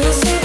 I see.